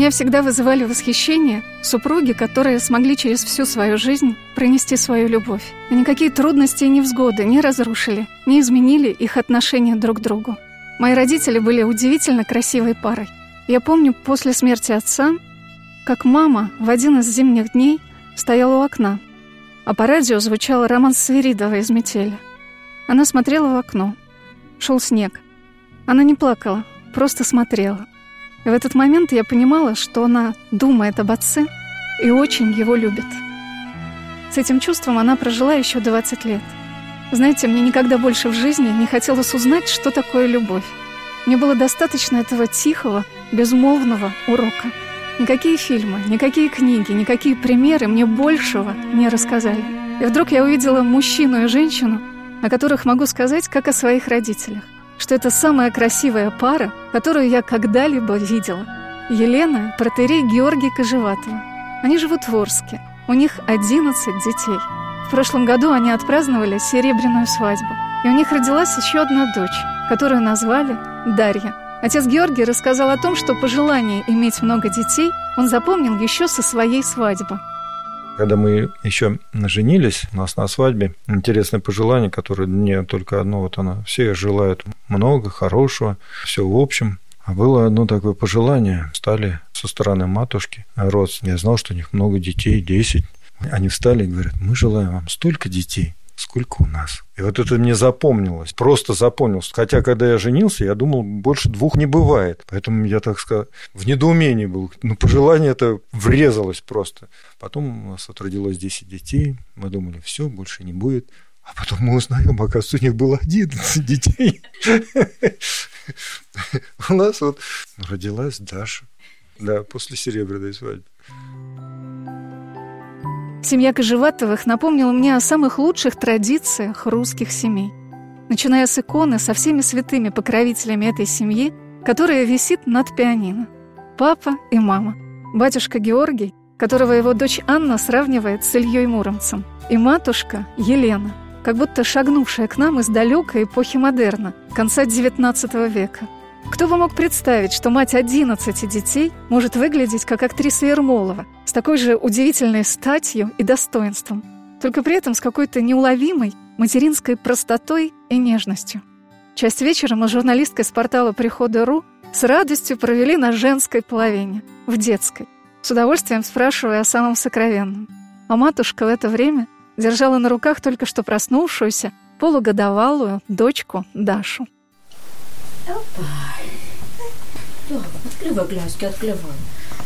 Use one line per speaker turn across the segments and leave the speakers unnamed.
меня всегда вызывали восхищение супруги, которые смогли через всю свою жизнь пронести свою любовь. И никакие трудности и невзгоды не разрушили, не изменили их отношение друг к другу. Мои родители были удивительно красивой парой. Я помню после смерти отца, как мама в один из зимних дней стояла у окна, а по радио звучал роман Свиридова из «Метели». Она смотрела в окно. Шел снег. Она не плакала, просто смотрела. В этот момент я понимала, что она думает об отце и очень его любит. С этим чувством она прожила еще 20 лет. Знаете, мне никогда больше в жизни не хотелось узнать, что такое любовь. Мне было достаточно этого тихого, безмолвного урока. Никакие фильмы, никакие книги, никакие примеры мне большего не рассказали. И вдруг я увидела мужчину и женщину, о которых могу сказать, как о своих родителях что это самая красивая пара, которую я когда-либо видела. Елена, протерей Георгий Кожеватова. Они живут в Орске. У них 11 детей. В прошлом году они отпраздновали серебряную свадьбу. И у них родилась еще одна дочь, которую назвали Дарья. Отец Георгий рассказал о том, что пожелание иметь много детей он запомнил еще со своей свадьбы.
Когда мы еще женились, у нас на свадьбе интересное пожелание, которое мне только одно, вот оно, все желают много, хорошего, все в общем. А было одно такое пожелание, стали со стороны матушки, родственники, я знал, что у них много детей, 10. Они встали и говорят, мы желаем вам столько детей, сколько у нас. И вот это мне запомнилось, просто запомнилось. Хотя, когда я женился, я думал, больше двух не бывает. Поэтому я, так сказать, в недоумении был. Ну, пожелание это врезалось просто. Потом у нас вот родилось 10 детей. Мы думали, все, больше не будет. А потом мы узнаем, оказывается, у них было 11 детей. У нас вот родилась Даша. Да, после серебряной свадьбы.
Семья Кожеватовых напомнила мне о самых лучших традициях русских семей. Начиная с иконы со всеми святыми покровителями этой семьи, которая висит над пианино. Папа и мама. Батюшка Георгий, которого его дочь Анна сравнивает с Ильей Муромцем. И матушка Елена, как будто шагнувшая к нам из далекой эпохи модерна, конца XIX века – кто бы мог представить, что мать 11 детей может выглядеть как актриса Ермолова, с такой же удивительной статью и достоинством, только при этом с какой-то неуловимой материнской простотой и нежностью. Часть вечера мы с журналисткой с портала «Прихода.ру» с радостью провели на женской половине, в детской, с удовольствием спрашивая о самом сокровенном. А матушка в это время держала на руках только что проснувшуюся полугодовалую дочку Дашу.
Так, открывай глазки, открывай.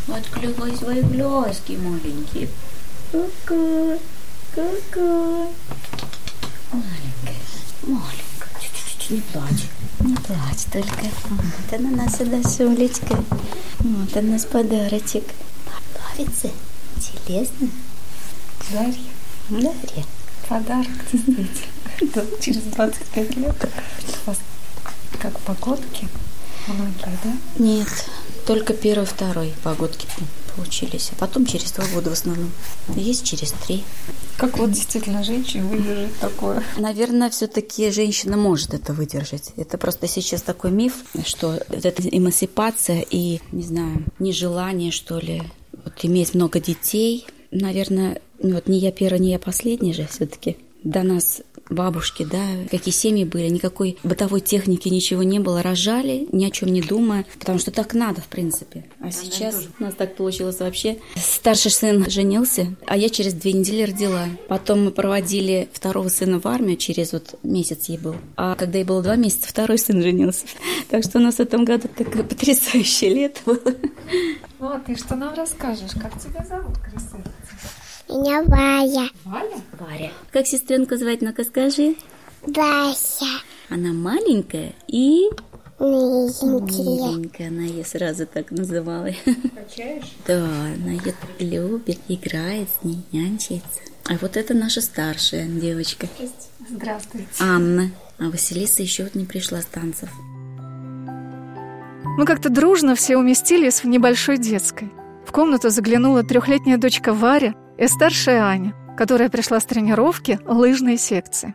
Открывай свои глазки маленькие. Ку-ку, ку-ку. Маленькая, маленькая. Чуть-чуть, не плачь. Не плачь только. Вот она наша Дашулечка. Вот она с подарочек. Нравится? Интересно?
Дарья.
Дарья.
Подарок, действительно. Через 25 лет как погодки многие, да?
Нет, только первый, второй погодки получились. А потом через два года в основном. Есть через три.
Как вот действительно женщина выдержит такое?
Наверное, все-таки женщина может это выдержать. Это просто сейчас такой миф, что это эмансипация и, не знаю, нежелание, что ли, вот иметь много детей. Наверное, вот не я первая, не я последняя же все-таки. До нас бабушки, да, какие семьи были, никакой бытовой техники, ничего не было, рожали, ни о чем не думая, потому что так надо, в принципе. А сейчас у нас так получилось вообще. Старший сын женился, а я через две недели родила. Потом мы проводили второго сына в армию, через вот месяц ей был. А когда ей было два месяца, второй сын женился. Так что у нас в этом году такое потрясающее лето было.
Вот, и что нам расскажешь? Как тебя зовут, красавица?
Меня Валя.
Валя?
Варя. Как сестренку звать, ну-ка скажи.
Вася.
Она маленькая и
Миленькая.
миленькая. Она ее сразу так называла.
Качаешь?
Да, она ее любит, играет с ней, нянчится. А вот это наша старшая девочка.
Здравствуйте.
Анна. А Василиса еще вот не пришла с танцев.
Мы как-то дружно все уместились в небольшой детской. В комнату заглянула трехлетняя дочка Варя и старшая Аня, которая пришла с тренировки лыжной секции.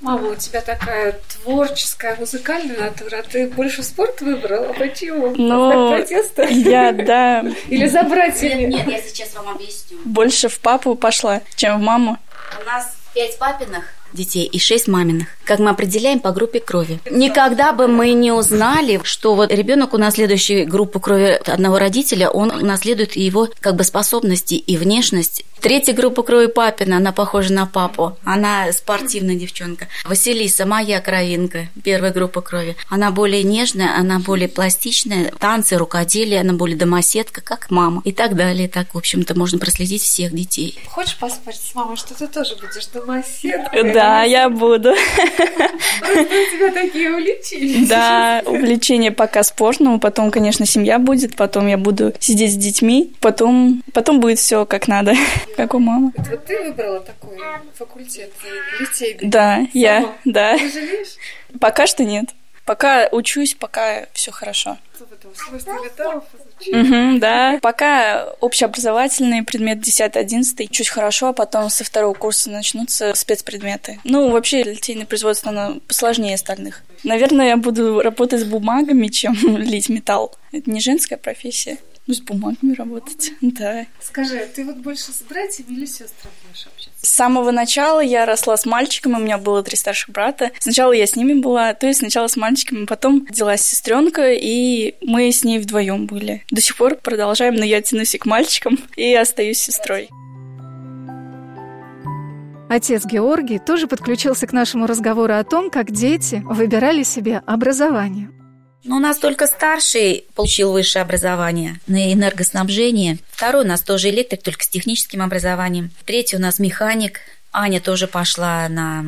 Мама, у тебя такая творческая, музыкальная натура. Ты больше спорт выбрала? Почему?
Ну,
протеста?
я, да,
Или за братьями?
Нет, я сейчас вам объясню.
больше в папу пошла, чем в маму.
У нас пять папиных детей и шесть маминых. Как мы определяем по группе крови. Никогда бы мы не узнали, что вот ребенок, унаследующий группу крови одного родителя, он унаследует его как бы способности и внешность. Третья группа крови папина, она похожа на папу. Она спортивная девчонка. Василиса, моя кровинка, первая группа крови. Она более нежная, она более пластичная. Танцы, рукоделие, она более домоседка, как мама. И так далее. Так, в общем-то, можно проследить всех детей.
Хочешь поспорить с мамой, что ты тоже будешь домоседкой?
Да, я буду.
Просто у тебя такие увлечения.
Да, увлечение пока спорт, но потом, конечно, семья будет, потом я буду сидеть с детьми, потом, потом будет все как надо, как у мамы.
Вот ты выбрала такой факультет литейный.
Да, я, да.
Ты жалеешь?
Пока что нет. Пока учусь, пока все хорошо. Мгм, да. Пока общеобразовательный предмет 10-11 чуть хорошо, а потом со второго курса начнутся спецпредметы. Ну, вообще, литейное производство, оно посложнее остальных. Наверное, я буду работать с бумагами, чем лить металл. Это не женская профессия. Ну, с бумагами работать, да.
Скажи, ты вот больше с братьями или с сестрами будешь общаться?
С самого начала я росла с мальчиком, у меня было три старших брата. Сначала я с ними была, то есть сначала с мальчиками, потом родилась сестренка, и мы с ней вдвоем были. До сих пор продолжаем, но я тянусь и к мальчикам, и остаюсь сестрой.
Отец Георгий тоже подключился к нашему разговору о том, как дети выбирали себе образование.
Ну, у нас только старший получил высшее образование на энергоснабжение. Второй у нас тоже электрик, только с техническим образованием. Третий у нас механик. Аня тоже пошла на,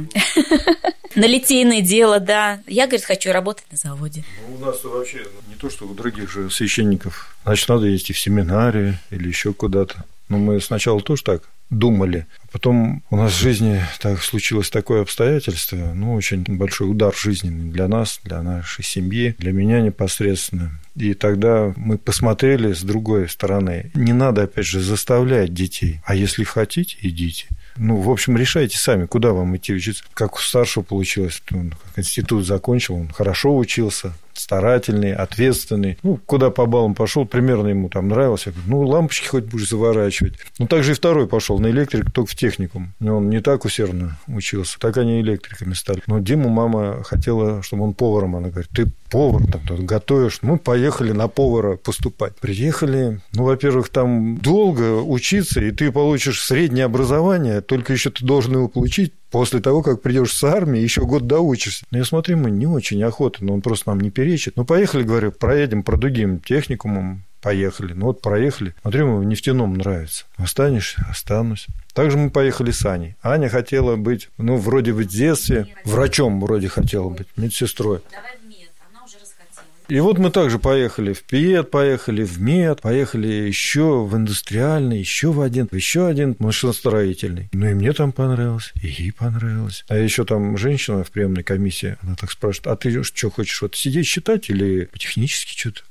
на литейное дело, да. Я, говорит, хочу работать на заводе.
Ну, у нас вообще не то, что у других же священников. Значит, надо идти в семинарии или еще куда-то. Но мы сначала тоже так думали. Потом у нас в жизни так случилось такое обстоятельство, ну, очень большой удар жизненный для нас, для нашей семьи, для меня непосредственно. И тогда мы посмотрели с другой стороны. Не надо, опять же, заставлять детей. А если хотите, идите. Ну, в общем, решайте сами, куда вам идти учиться. Как у старшего получилось, он институт закончил, он хорошо учился, старательный, ответственный. Ну, куда по баллам пошел, примерно ему там нравилось. Я говорю, ну, лампочки хоть будешь заворачивать. Ну, так же и второй пошел на электрик, только в техникум. И он не так усердно учился, так они электриками стали. Но Диму мама хотела, чтобы он поваром. Она говорит, ты повар, там, готовишь. Мы поехали на повара поступать. Приехали, ну, во-первых, там долго учиться, и ты получишь среднее образование, только еще ты должен его получить после того, как придешь с армии, еще год доучишься. Но я смотрю, мы не очень охота, но он просто нам не перечит. Ну, поехали, говорю, проедем про другим техникумом, поехали. Ну, вот проехали. Смотрю, ему в нефтяном нравится. Останешься? Останусь. Также мы поехали с Аней. Аня хотела быть, ну, вроде бы в детстве, врачом вроде хотела быть, медсестрой.
Давай в мед, она уже расхотела.
И вот мы также поехали в ПИЭТ, поехали в МЕД, поехали еще в индустриальный, еще в один, еще один машиностроительный. Ну и мне там понравилось, и ей понравилось. А еще там женщина в приемной комиссии, она так спрашивает, а ты что хочешь, вот сидеть считать или по-технически что-то?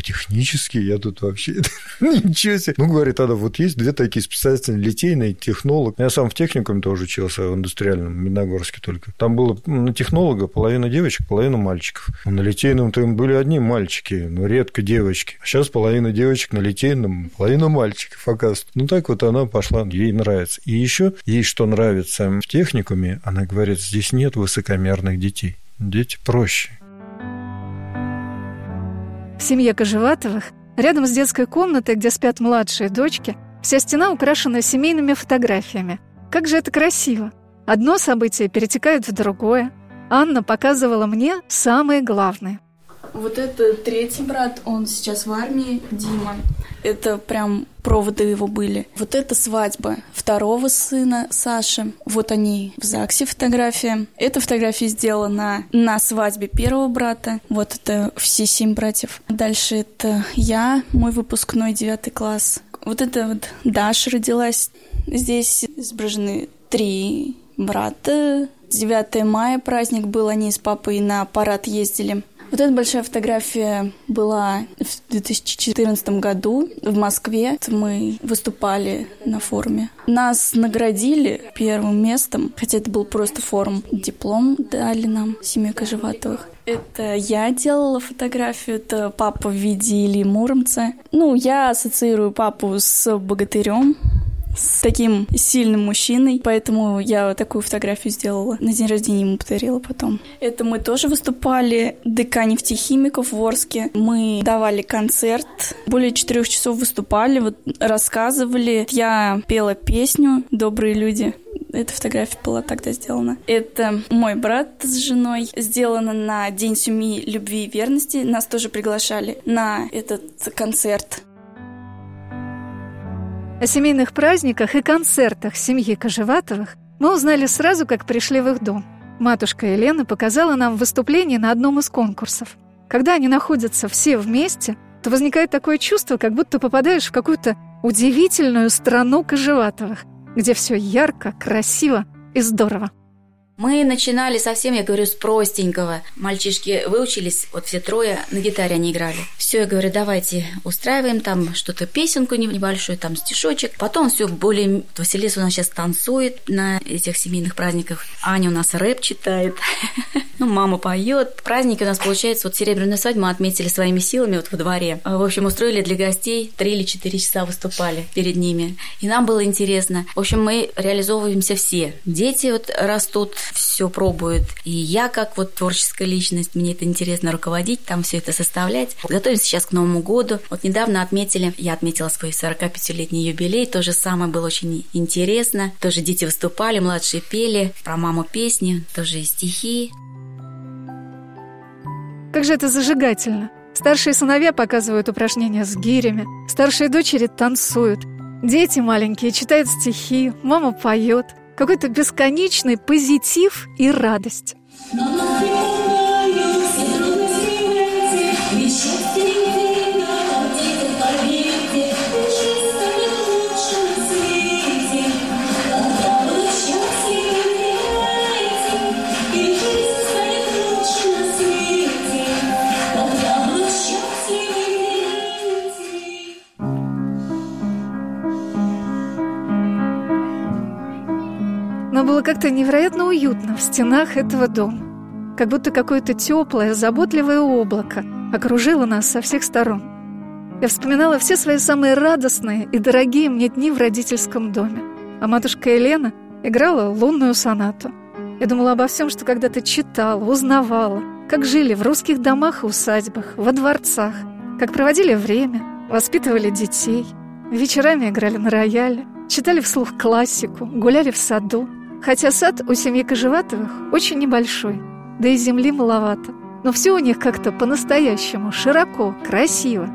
Она, по-технически я тут вообще ничего себе. Ну, говорит, тогда вот есть две такие специальности, литейный, технолог. Я сам в техникуме тоже учился, в индустриальном, в Медногорске только. Там было на технолога половина девочек, половина мальчиков. На литейном-то им были одни мальчики, но редко девочки. А сейчас половина девочек на литейном, половина мальчиков, оказывается. Ну, так вот она пошла, ей нравится. И еще ей что нравится в техникуме, она говорит, здесь нет высокомерных детей. Дети проще.
В семье Кожеватовых, рядом с детской комнатой, где спят младшие дочки, вся стена украшена семейными фотографиями. Как же это красиво! Одно событие перетекает в другое. Анна показывала мне самые главные.
Вот это третий брат, он сейчас в армии, Дима. Это прям проводы его были. Вот это свадьба второго сына Саши. Вот они в ЗАГСе фотография. Эта фотография сделана на свадьбе первого брата. Вот это все семь братьев. Дальше это я, мой выпускной девятый класс. Вот это вот Даша родилась. Здесь изображены три брата. 9 мая праздник был, они с папой на парад ездили. Вот эта большая фотография была в 2014 году в Москве. Мы выступали на форуме. Нас наградили первым местом, хотя это был просто форум. Диплом дали нам, семья Кожеватовых. Это я делала фотографию, это папа в виде Ильи Муромца. Ну, я ассоциирую папу с богатырем, с таким сильным мужчиной, поэтому я такую фотографию сделала. На день рождения ему подарила потом. Это мы тоже выступали. ДК нефтехимиков в Орске. Мы давали концерт. Более четырех часов выступали, вот рассказывали. Я пела песню «Добрые люди». Эта фотография была тогда сделана. Это мой брат с женой. Сделано на День семьи любви и верности. Нас тоже приглашали на этот концерт.
О семейных праздниках и концертах семьи Кожеватовых мы узнали сразу, как пришли в их дом. Матушка Елена показала нам выступление на одном из конкурсов. Когда они находятся все вместе, то возникает такое чувство, как будто попадаешь в какую-то удивительную страну Кожеватовых, где все ярко, красиво и здорово.
Мы начинали совсем, я говорю, с простенького. Мальчишки выучились, вот все трое, на гитаре они играли. Все, я говорю, давайте устраиваем там что-то, песенку небольшую, там стишочек. Потом все более... Василиса у нас сейчас танцует на этих семейных праздниках. Аня у нас рэп читает. Ну, мама поет. Праздники у нас, получается, вот серебряную свадьбу отметили своими силами вот во дворе. В общем, устроили для гостей. Три или четыре часа выступали перед ними. И нам было интересно. В общем, мы реализовываемся все. Дети вот растут, все пробуют. И я, как вот творческая личность, мне это интересно руководить, там все это составлять. Готовимся сейчас к Новому году. Вот недавно отметили, я отметила свой 45-летний юбилей. То же самое было очень интересно. Тоже дети выступали, младшие пели про маму песни, тоже и стихи.
Как же это зажигательно. Старшие сыновья показывают упражнения с гирями, старшие дочери танцуют, дети маленькие читают стихи, мама поет. Какой-то бесконечный позитив и радость. Но было как-то невероятно уютно в стенах этого дома. Как будто какое-то теплое, заботливое облако окружило нас со всех сторон. Я вспоминала все свои самые радостные и дорогие мне дни в родительском доме. А матушка Елена играла лунную сонату. Я думала обо всем, что когда-то читала, узнавала, как жили в русских домах и усадьбах, во дворцах, как проводили время, воспитывали детей, вечерами играли на рояле, читали вслух классику, гуляли в саду, Хотя сад у семьи Кожеватовых очень небольшой, да и земли маловато. Но все у них как-то по-настоящему, широко, красиво.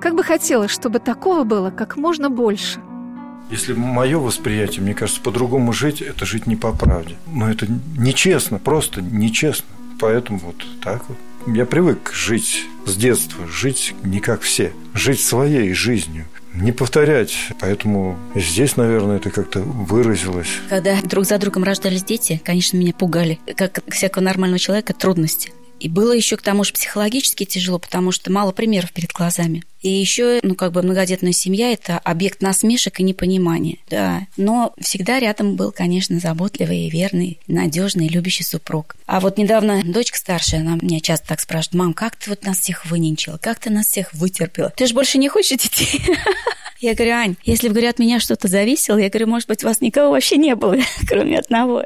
Как бы хотелось, чтобы такого было как можно больше.
Если мое восприятие, мне кажется, по-другому жить, это жить не по правде. Но это нечестно, просто нечестно. Поэтому вот так вот. Я привык жить с детства, жить не как все, жить своей жизнью не повторять. Поэтому здесь, наверное, это как-то выразилось.
Когда друг за другом рождались дети, конечно, меня пугали. Как всякого нормального человека, трудности. И было еще к тому же психологически тяжело, потому что мало примеров перед глазами. И еще, ну, как бы многодетная семья – это объект насмешек и непонимания. Да. Но всегда рядом был, конечно, заботливый верный, надежный, любящий супруг. А вот недавно дочка старшая, она меня часто так спрашивает, мам, как ты вот нас всех выненчила, как ты нас всех вытерпела? Ты же больше не хочешь детей? Я говорю, Ань, если, говорю, от меня что-то зависело, я говорю, может быть, вас никого вообще не было, кроме одного.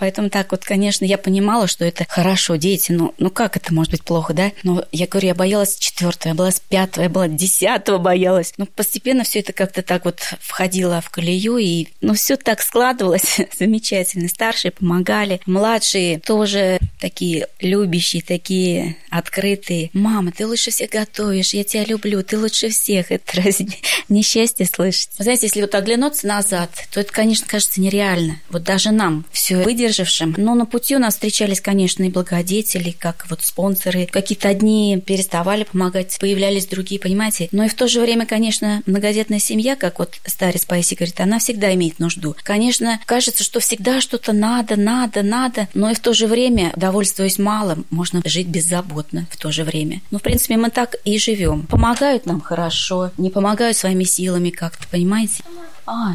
Поэтому так вот, конечно, я понимала, что это хорошо, дети, ну, ну как это может быть плохо, да? Но я говорю, я боялась четвертого, я была с пятого, я была десятого боялась. Но постепенно все это как-то так вот входило в колею, и ну все так складывалось замечательно. Старшие помогали, младшие тоже такие любящие, такие открытые. Мама, ты лучше всех готовишь, я тебя люблю, ты лучше всех. Это разве не счастье слышать. Знаете, если вот оглянуться назад, то это, конечно, кажется нереально. Вот даже нам, все выдержавшим. Но на пути у нас встречались, конечно, и благодетели, как вот спонсоры. Какие-то одни переставали помогать, появлялись другие, понимаете? Но и в то же время, конечно, многодетная семья, как вот старец Паисий говорит, она всегда имеет нужду. Конечно, кажется, что всегда что-то надо, надо, надо, но и в то же время, довольствуясь малым, можно жить беззаботно в то же время. Ну, в принципе, мы так и живем. Помогают нам хорошо, не помогают своими силами как-то, понимаете? А,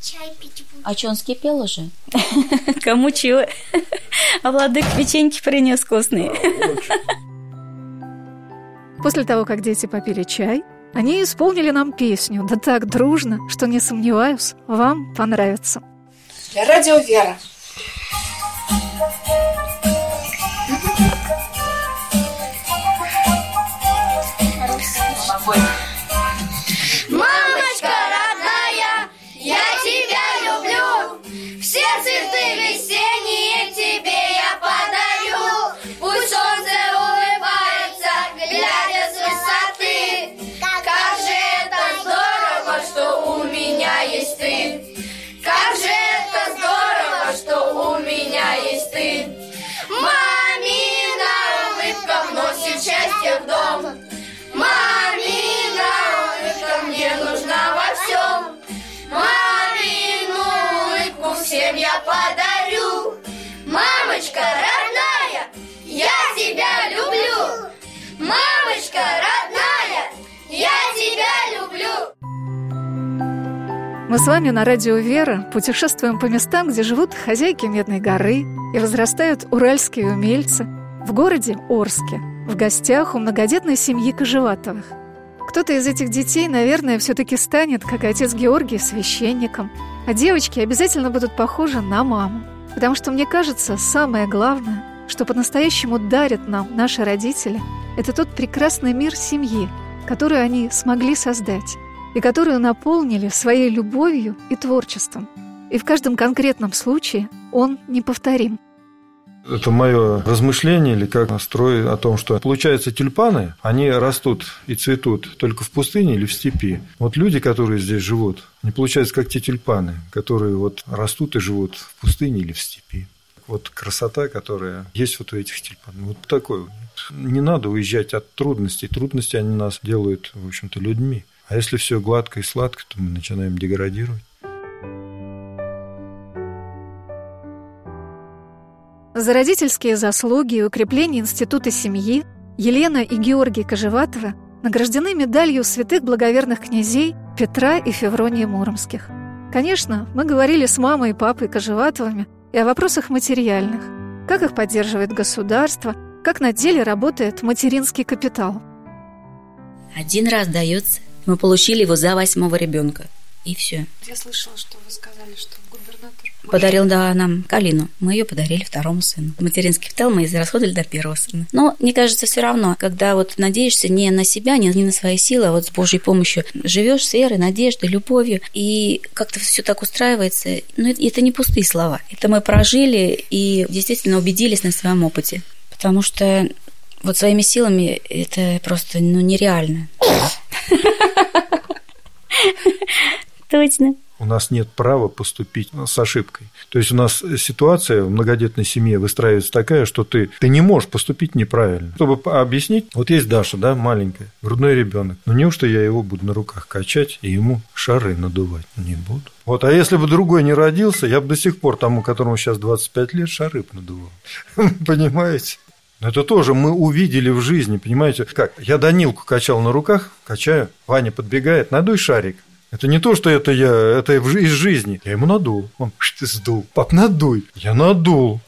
чай пить
а что, он скипел уже? Кому чего? А владык печеньки принес вкусные.
После того, как дети попили чай, они исполнили нам песню, да так дружно, что не сомневаюсь, вам понравится.
Для радио Вера.
Меня
Мы с вами на радио «Вера» путешествуем по местам, где живут хозяйки Медной горы и возрастают уральские умельцы в городе Орске, в гостях у многодетной семьи Кожеватовых. Кто-то из этих детей, наверное, все-таки станет, как отец Георгий, священником, а девочки обязательно будут похожи на маму. Потому что, мне кажется, самое главное, что по-настоящему дарят нам наши родители, это тот прекрасный мир семьи, который они смогли создать и которую наполнили своей любовью и творчеством. И в каждом конкретном случае он неповторим.
Это мое размышление или как настрой о том, что получается тюльпаны, они растут и цветут только в пустыне или в степи. Вот люди, которые здесь живут, они получаются как те тюльпаны, которые вот растут и живут в пустыне или в степи. Вот красота, которая есть вот у этих тюльпанов. Вот такой. Не надо уезжать от трудностей. Трудности они нас делают, в общем-то, людьми. А если все гладко и сладко, то мы начинаем деградировать.
За родительские заслуги и укрепление института семьи Елена и Георгий Кожеватовы награждены медалью святых благоверных князей Петра и Феврония Муромских. Конечно, мы говорили с мамой и папой Кожеватовыми и о вопросах материальных. Как их поддерживает государство, как на деле работает материнский капитал.
Один раз дается. Мы получили его за восьмого ребенка. И все.
Я слышала, что вы сказали, что губернатор...
Подарил да, нам Калину. Мы ее подарили второму сыну. Материнский капитал мы израсходовали до первого сына. Но мне кажется, все равно, когда вот надеешься не на себя, не, не на свои силы, а вот с Божьей помощью живешь с верой, надеждой, любовью, и как-то все так устраивается. Но это, это не пустые слова. Это мы прожили и действительно убедились на своем опыте. Потому что вот своими силами это просто ну, нереально. Точно.
У нас нет права поступить с ошибкой. То есть у нас ситуация в многодетной семье выстраивается такая, что ты, ты не можешь поступить неправильно. Чтобы объяснить, вот есть Даша, да, маленькая, грудной ребенок. Но неужто я его буду на руках качать и ему шары надувать? Не буду. Вот, а если бы другой не родился, я бы до сих пор тому, которому сейчас 25 лет, шары надувал. Понимаете? Это тоже мы увидели в жизни, понимаете? Как? Я Данилку качал на руках, качаю, Ваня подбегает, надуй шарик. Это не то, что это я, это из жизни. Я ему надул. Он, ты сдул? Пап, надуй. Я надул.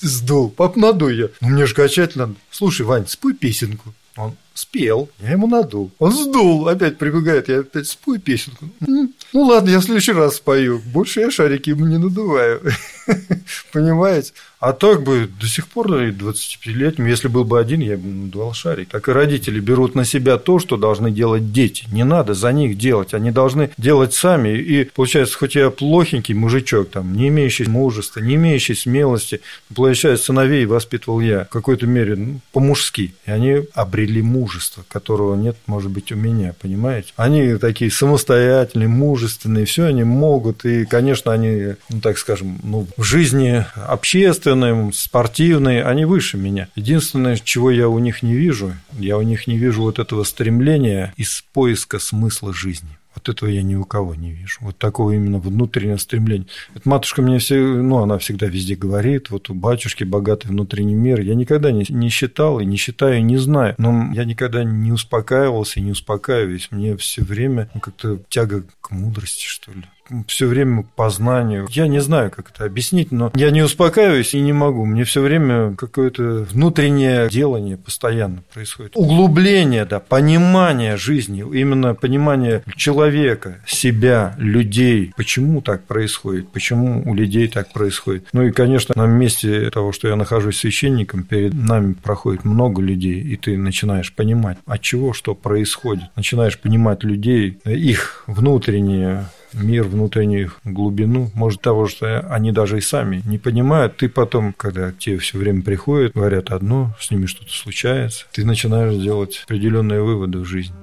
Ты сдул? Пап, надуй я. Ну, мне же качать надо. Слушай, Вань, спой песенку. Он спел, я ему надул. Он сдул, опять прибегает, я опять спой песенку. Ну ладно, я в следующий раз спою. Больше я шарики ему не надуваю. Понимаете? А так бы до сих пор 25-летним, если был бы один, я бы надувал шарик. Так и родители берут на себя то, что должны делать дети. Не надо за них делать, они должны делать сами. И получается, хоть я плохенький мужичок, там, не имеющий мужества, не имеющий смелости, получается, сыновей воспитывал я в какой-то мере ну, по-мужски. И они обрели мужество, которого нет, может быть, у меня, понимаете? Они такие самостоятельные, мужественные, все они могут. И, конечно, они, ну, так скажем, ну, в жизни общественной, общественным, спортивные, они выше меня. Единственное, чего я у них не вижу, я у них не вижу вот этого стремления из поиска смысла жизни. Вот этого я ни у кого не вижу. Вот такого именно внутреннего стремления. Это матушка мне все, ну, она всегда везде говорит, вот у батюшки богатый внутренний мир. Я никогда не, не считал и не считаю, и не знаю. Но я никогда не успокаивался и не успокаиваюсь. Мне все время ну, как-то тяга к мудрости, что ли все время познанию. Я не знаю, как это объяснить, но я не успокаиваюсь и не могу. Мне все время какое-то внутреннее делание постоянно происходит. Углубление, да, понимание жизни, именно понимание человека, себя, людей. Почему так происходит? Почему у людей так происходит? Ну и, конечно, на месте того, что я нахожусь священником, перед нами проходит много людей, и ты начинаешь понимать, от чего что происходит. Начинаешь понимать людей, их внутреннее мир, внутреннюю глубину, может того, что они даже и сами не понимают. Ты потом, когда те все время приходят, говорят одно, с ними что-то случается, ты начинаешь делать определенные выводы в жизни.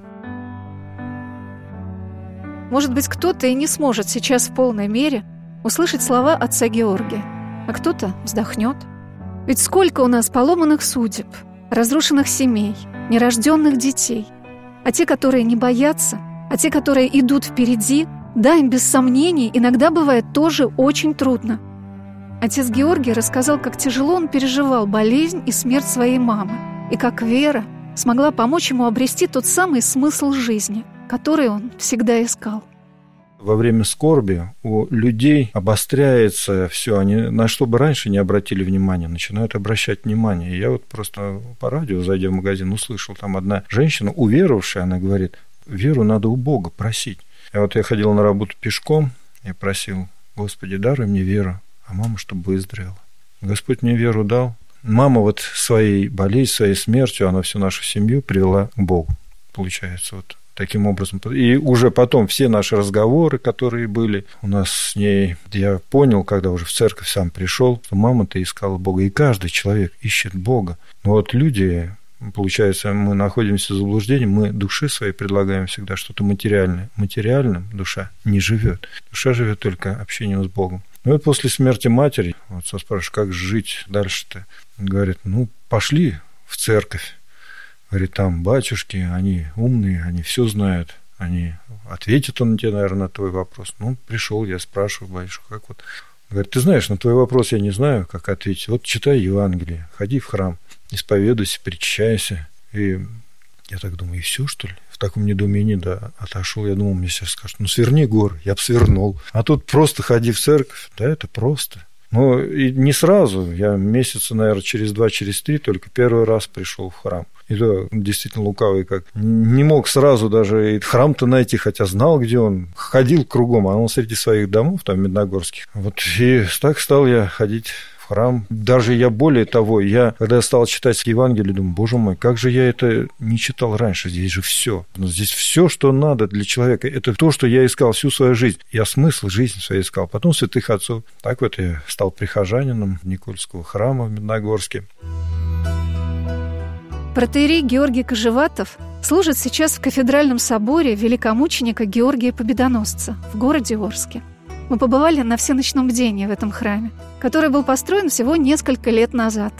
Может быть, кто-то и не сможет сейчас в полной мере услышать слова отца Георгия, а кто-то вздохнет. Ведь сколько у нас поломанных судеб, разрушенных семей, нерожденных детей, а те, которые не боятся, а те, которые идут впереди, да, им без сомнений иногда бывает тоже очень трудно. Отец Георгий рассказал, как тяжело он переживал болезнь и смерть своей мамы, и как вера смогла помочь ему обрести тот самый смысл жизни, который он всегда искал.
Во время скорби у людей обостряется все, они на что бы раньше не обратили внимания, начинают обращать внимание. Я вот просто по радио, зайдя в магазин, услышал, там одна женщина, уверовавшая, она говорит, веру надо у Бога просить. И вот я ходил на работу пешком и просил, Господи, даруй мне веру, а мама, чтобы выздоровела. Господь мне веру дал. Мама вот своей болезнью, своей смертью, она всю нашу семью привела к Богу, получается, вот таким образом. И уже потом все наши разговоры, которые были у нас с ней, я понял, когда уже в церковь сам пришел, что мама-то искала Бога. И каждый человек ищет Бога. Но вот люди Получается, мы находимся в заблуждении, мы душе своей предлагаем всегда что-то материальное. Материальным душа не живет. Душа живет только общением с Богом. Ну и после смерти матери, вот спрашиваю, как жить дальше-то? Говорит, ну, пошли в церковь. Говорит, там батюшки, они умные, они все знают, они ответят он тебе, наверное, на твой вопрос. Ну, пришел, я спрашиваю, батюшку, как вот. Говорит, ты знаешь, на твой вопрос я не знаю, как ответить. Вот читай Евангелие, ходи в храм исповедуйся, причащайся. И я так думаю, и все, что ли? В таком недоумении, да, отошел. Я думал, мне сейчас скажут, ну, сверни горы. Я бы свернул. А тут просто ходи в церковь. Да, это просто. Но и не сразу. Я месяца, наверное, через два, через три только первый раз пришел в храм. И то действительно лукавый как. Не мог сразу даже и храм-то найти, хотя знал, где он. Ходил кругом, а он среди своих домов, там, медногорских. Вот и так стал я ходить храм. Даже я более того, я, когда стал читать Евангелие, думаю, боже мой, как же я это не читал раньше? Здесь же все. Но здесь все, что надо для человека. Это то, что я искал всю свою жизнь. Я смысл жизни своей искал. Потом святых отцов. Так вот я стал прихожанином Никольского храма в Медногорске.
Протеерей Георгий Кожеватов служит сейчас в кафедральном соборе великомученика Георгия Победоносца в городе Орске – мы побывали на всеночном бдении в этом храме, который был построен всего несколько лет назад.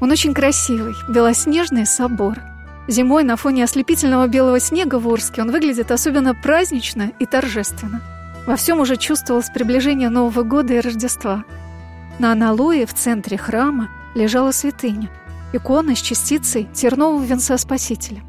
Он очень красивый, белоснежный собор. Зимой на фоне ослепительного белого снега в Орске он выглядит особенно празднично и торжественно. Во всем уже чувствовалось приближение Нового года и Рождества. На аналое в центре храма лежала святыня, икона с частицей тернового венца Спасителя.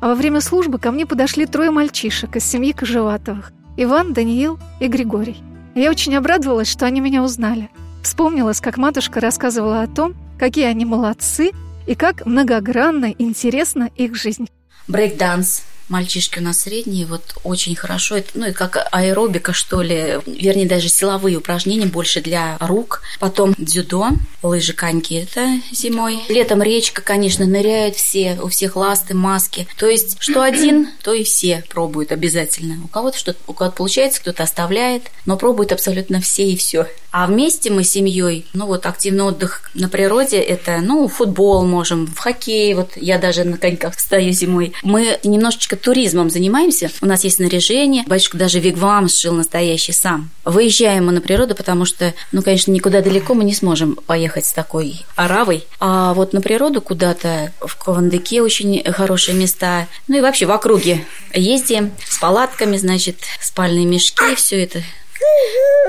А во время службы ко мне подошли трое мальчишек из семьи Кожеватовых – Иван, Даниил и Григорий – я очень обрадовалась, что они меня узнали. Вспомнилась, как матушка рассказывала о том, какие они молодцы и как многогранно интересна их жизнь.
Брейкданс Мальчишки у нас средние, вот очень хорошо. Это, ну, и как аэробика, что ли, вернее, даже силовые упражнения больше для рук. Потом дзюдо, лыжи, коньки, это зимой. Летом речка, конечно, ныряют все, у всех ласты, маски. То есть, что один, то и все пробуют обязательно. У кого-то что-то, у кого-то получается, кто-то оставляет, но пробуют абсолютно все и все. А вместе мы с семьей, ну вот активный отдых на природе, это, ну, футбол можем, в хоккей, вот я даже на коньках стою зимой. Мы немножечко туризмом занимаемся, у нас есть снаряжение, батюшка даже вигвам сшил настоящий сам. Выезжаем мы на природу, потому что, ну, конечно, никуда далеко мы не сможем поехать с такой оравой, а вот на природу куда-то, в Кавандыке очень хорошие места, ну и вообще в округе ездим с палатками, значит, спальные мешки, все это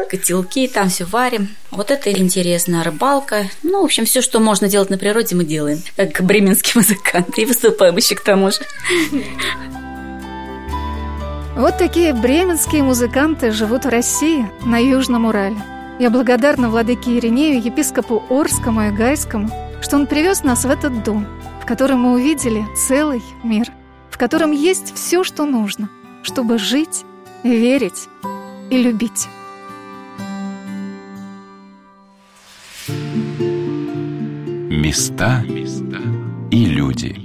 котелки, там все варим. Вот это интересно. Рыбалка. Ну, в общем, все, что можно делать на природе, мы делаем. Как бременские музыканты. И выступаем еще к тому же.
Вот такие бременские музыканты живут в России, на Южном Урале. Я благодарна владыке Иринею, епископу Орскому и Гайскому, что он привез нас в этот дом, в котором мы увидели целый мир, в котором есть все, что нужно, чтобы жить, верить и любить.
Места и люди.